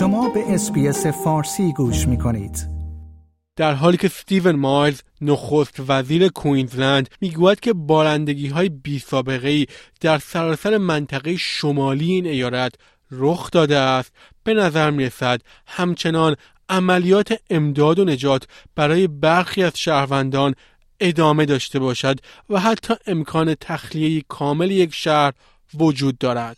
شما به SBS فارسی گوش می کنید. در حالی که ستیون مایلز نخست وزیر کوینزلند می‌گوید که بارندگی های بی سابقه در سراسر منطقه شمالی این ایالت رخ داده است به نظر می رسد همچنان عملیات امداد و نجات برای برخی از شهروندان ادامه داشته باشد و حتی امکان تخلیه کامل یک شهر وجود دارد.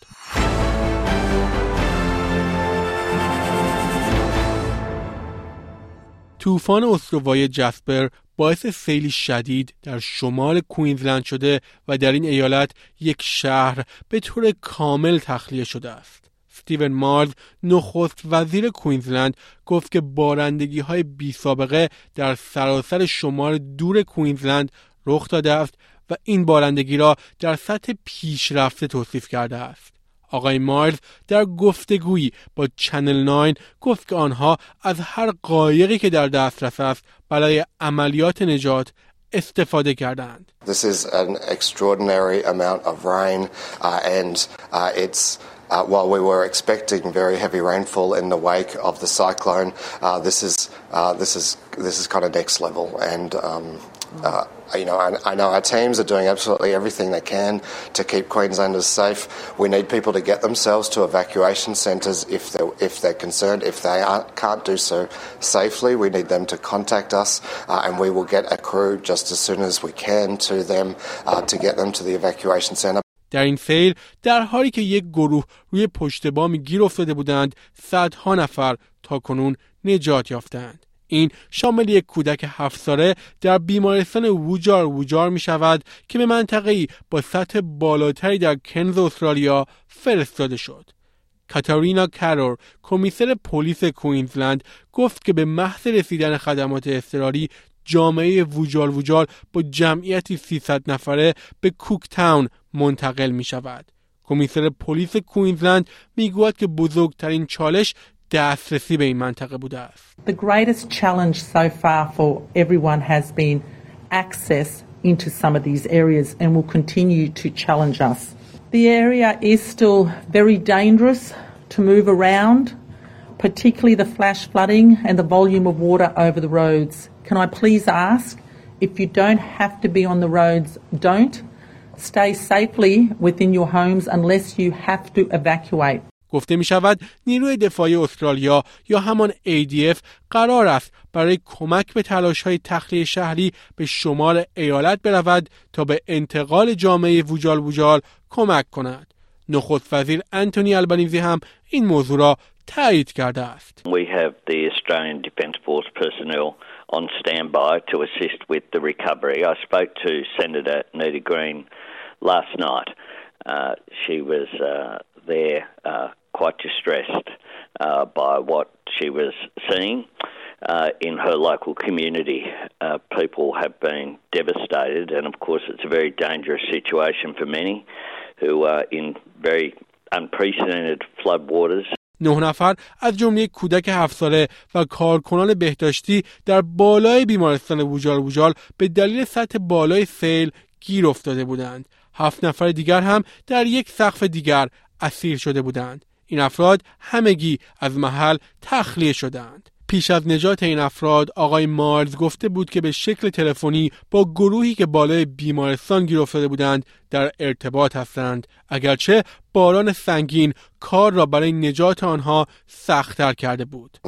طوفان استروای جسپر باعث سیلی شدید در شمال کوینزلند شده و در این ایالت یک شهر به طور کامل تخلیه شده است. ستیون مارز نخست وزیر کوینزلند گفت که بارندگی های بی سابقه در سراسر شمال دور کوینزلند رخ داده است و این بارندگی را در سطح پیشرفته توصیف کرده است. آقای مایلز در گفتگویی با چنل 9 گفت که آنها از هر قایقی که در دسترس است برای عملیات نجات استفاده کردند. This is an extraordinary amount of rain uh, and uh, it's Uh, while we were expecting very heavy rainfall in the wake of the cyclone, uh, this is uh, this is this is kind of next level, and um, uh, you know, I, I, know our teams are doing absolutely everything they can to keep Queenslanders safe. We need people to get themselves to evacuation centres if they're, if they're concerned. If they can't do so safely, we need them to contact us uh, and we will get a crew just as soon as we can to them uh, to get them to the evacuation centre. در این سیل در حالی که یک گروه روی پشت بامی گیر افتاده بودند صدها نفر تا کنون نجات یافتند این شامل یک کودک هفت ساله در بیمارستان ووجار ووجار می شود که به منطقه با سطح بالاتری در کنز استرالیا فرستاده شد. کاتارینا کارور کمیسر پلیس کوینزلند گفت که به محض رسیدن خدمات اضطراری جامعه ووجار ووجار با جمعیتی 300 نفره به کوک تاون منتقل می شود. کمیسر پلیس کوینزلند می‌گوید که بزرگترین چالش دسترسی به این منطقه بوده است. The greatest challenge so far for everyone has been access into some of these areas and will continue to challenge us. The area is still very dangerous to move around, particularly the flash flooding and the volume of water over the roads. Can I please ask if you don't have to be on the roads, don't. Stay safely within your homes unless you have to evacuate. گفته می شود نیروی دفاعی استرالیا یا همان ADF قرار است برای کمک به تلاش های تخلیه شهری به شمال ایالت برود تا به انتقال جامعه ووجال ووجال کمک کند. نخست وزیر انتونی البنیزی هم این موضوع را تایید کرده است. We have the Australian Defence Force personnel on standby to assist with the recovery. I spoke to Senator Nita Green last night. Uh, she was uh, there uh, quite distressed uh, by what she was seeing uh, in her local community. Uh, people have been devastated, and of course, it's a very dangerous situation for many who are in very unprecedented floodwaters. نه نفر از جمله کودک هفت ساله و کارکنان بهداشتی در بالای بیمارستان ووجال ووجال به دلیل سطح بالای سیل گیر افتاده بودند. هفت نفر دیگر هم در یک سقف دیگر اسیر شده بودند. این افراد همگی از محل تخلیه شدند. پیش از نجات این افراد آقای مارز گفته بود که به شکل تلفنی با گروهی که بالای بیمارستان گیر افتاده بودند در ارتباط هستند. اگرچه باران سنگین کار را برای نجات آنها سختتر کرده بود.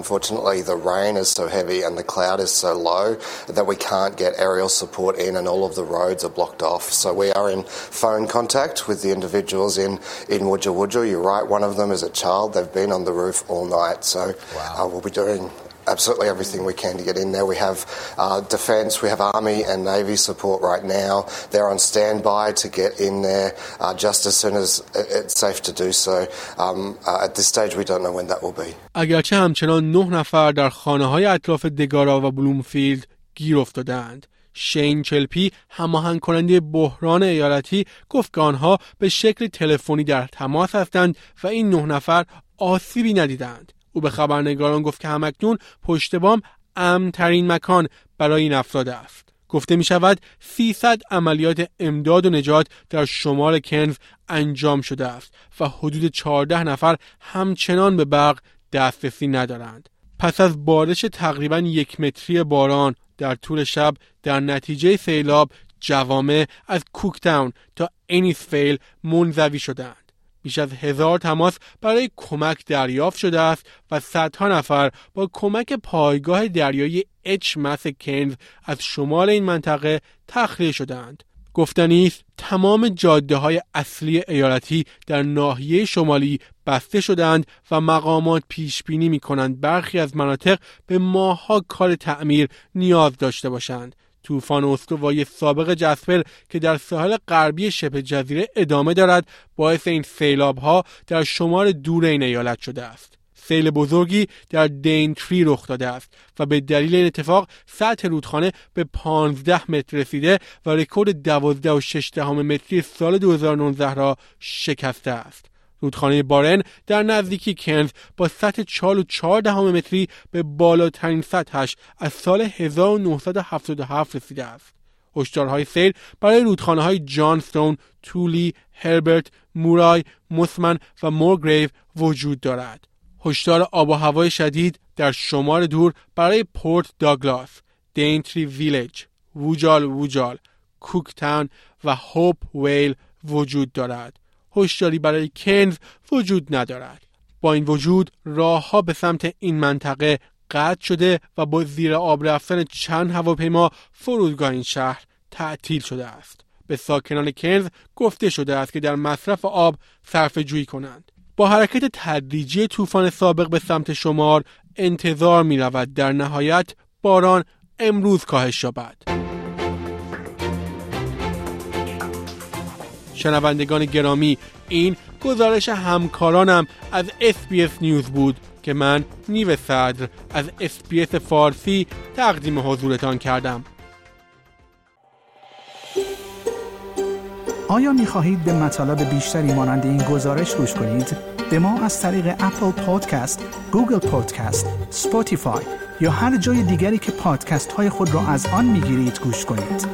Uh, absolutely everything we can to get in there. We have uh, defence, we have Army and Navy support right now. They're on standby to get in there uh, just as soon as it's safe to do so. Um, uh, at this stage, we don't know when that will be. اگرچه همچنان نه نفر در خانه های اطراف دگارا و بلومفیلد گیر افتادند. شین چلپی هماهنگ کننده بحران ایالتی گفت که آنها به شکل تلفنی در تماس هستند و این نه نفر آسیبی ندیدند. او به خبرنگاران گفت که همکنون پشت بام امنترین مکان برای این افراد است. گفته می شود 300 عملیات امداد و نجات در شمال کنز انجام شده است و حدود 14 نفر همچنان به برق دسترسی ندارند. پس از بارش تقریبا یک متری باران در طول شب در نتیجه سیلاب جوامع از کوکتاون تا انیسفیل منزوی شدند. بیش از هزار تماس برای کمک دریافت شده است و صدها نفر با کمک پایگاه دریایی اچ مس کنز از شمال این منطقه تخلیه شدند. گفتنی است تمام جاده های اصلی ایالتی در ناحیه شمالی بسته شدند و مقامات پیش بینی می کنند برخی از مناطق به ماهها کار تعمیر نیاز داشته باشند طوفان استوایی سابق جسپر که در ساحل غربی شبه جزیره ادامه دارد باعث این سیلاب ها در شمال دور این ایالت شده است. سیل بزرگی در دین تری رخ داده است و به دلیل این اتفاق سطح رودخانه به 15 متر رسیده و رکورد 12 و 6 دهم متری سال 2019 را شکسته است. رودخانه بارن در نزدیکی کنز با سطح 4 و 4 دهم متری به بالاترین سطحش از سال 1977 رسیده است. هشدارهای سیل برای رودخانه های جانستون، تولی، هربرت، مورای، مسمن و مورگریو وجود دارد. هشدار آب و هوای شدید در شمال دور برای پورت داگلاس، دینتری ویلج، ووجال ووجال، کوکتاون و هوپ ویل وجود دارد. هشداری برای کنز وجود ندارد. با این وجود راه ها به سمت این منطقه قطع شده و با زیر آب رفتن چند هواپیما فرودگاه این شهر تعطیل شده است. به ساکنان کنز گفته شده است که در مصرف آب صرف جویی کنند. با حرکت تدریجی طوفان سابق به سمت شمال انتظار می رود در نهایت باران امروز کاهش یابد. شنوندگان گرامی این گزارش همکارانم از SBS News بود که من نیو صدر از SBS فارسی تقدیم حضورتان کردم آیا می خواهید به مطالب بیشتری مانند این گزارش گوش کنید؟ به ما از طریق Apple Podcast، Google Podcast، Spotify یا هر جای دیگری که پادکست های خود را از آن می گیرید گوش کنید.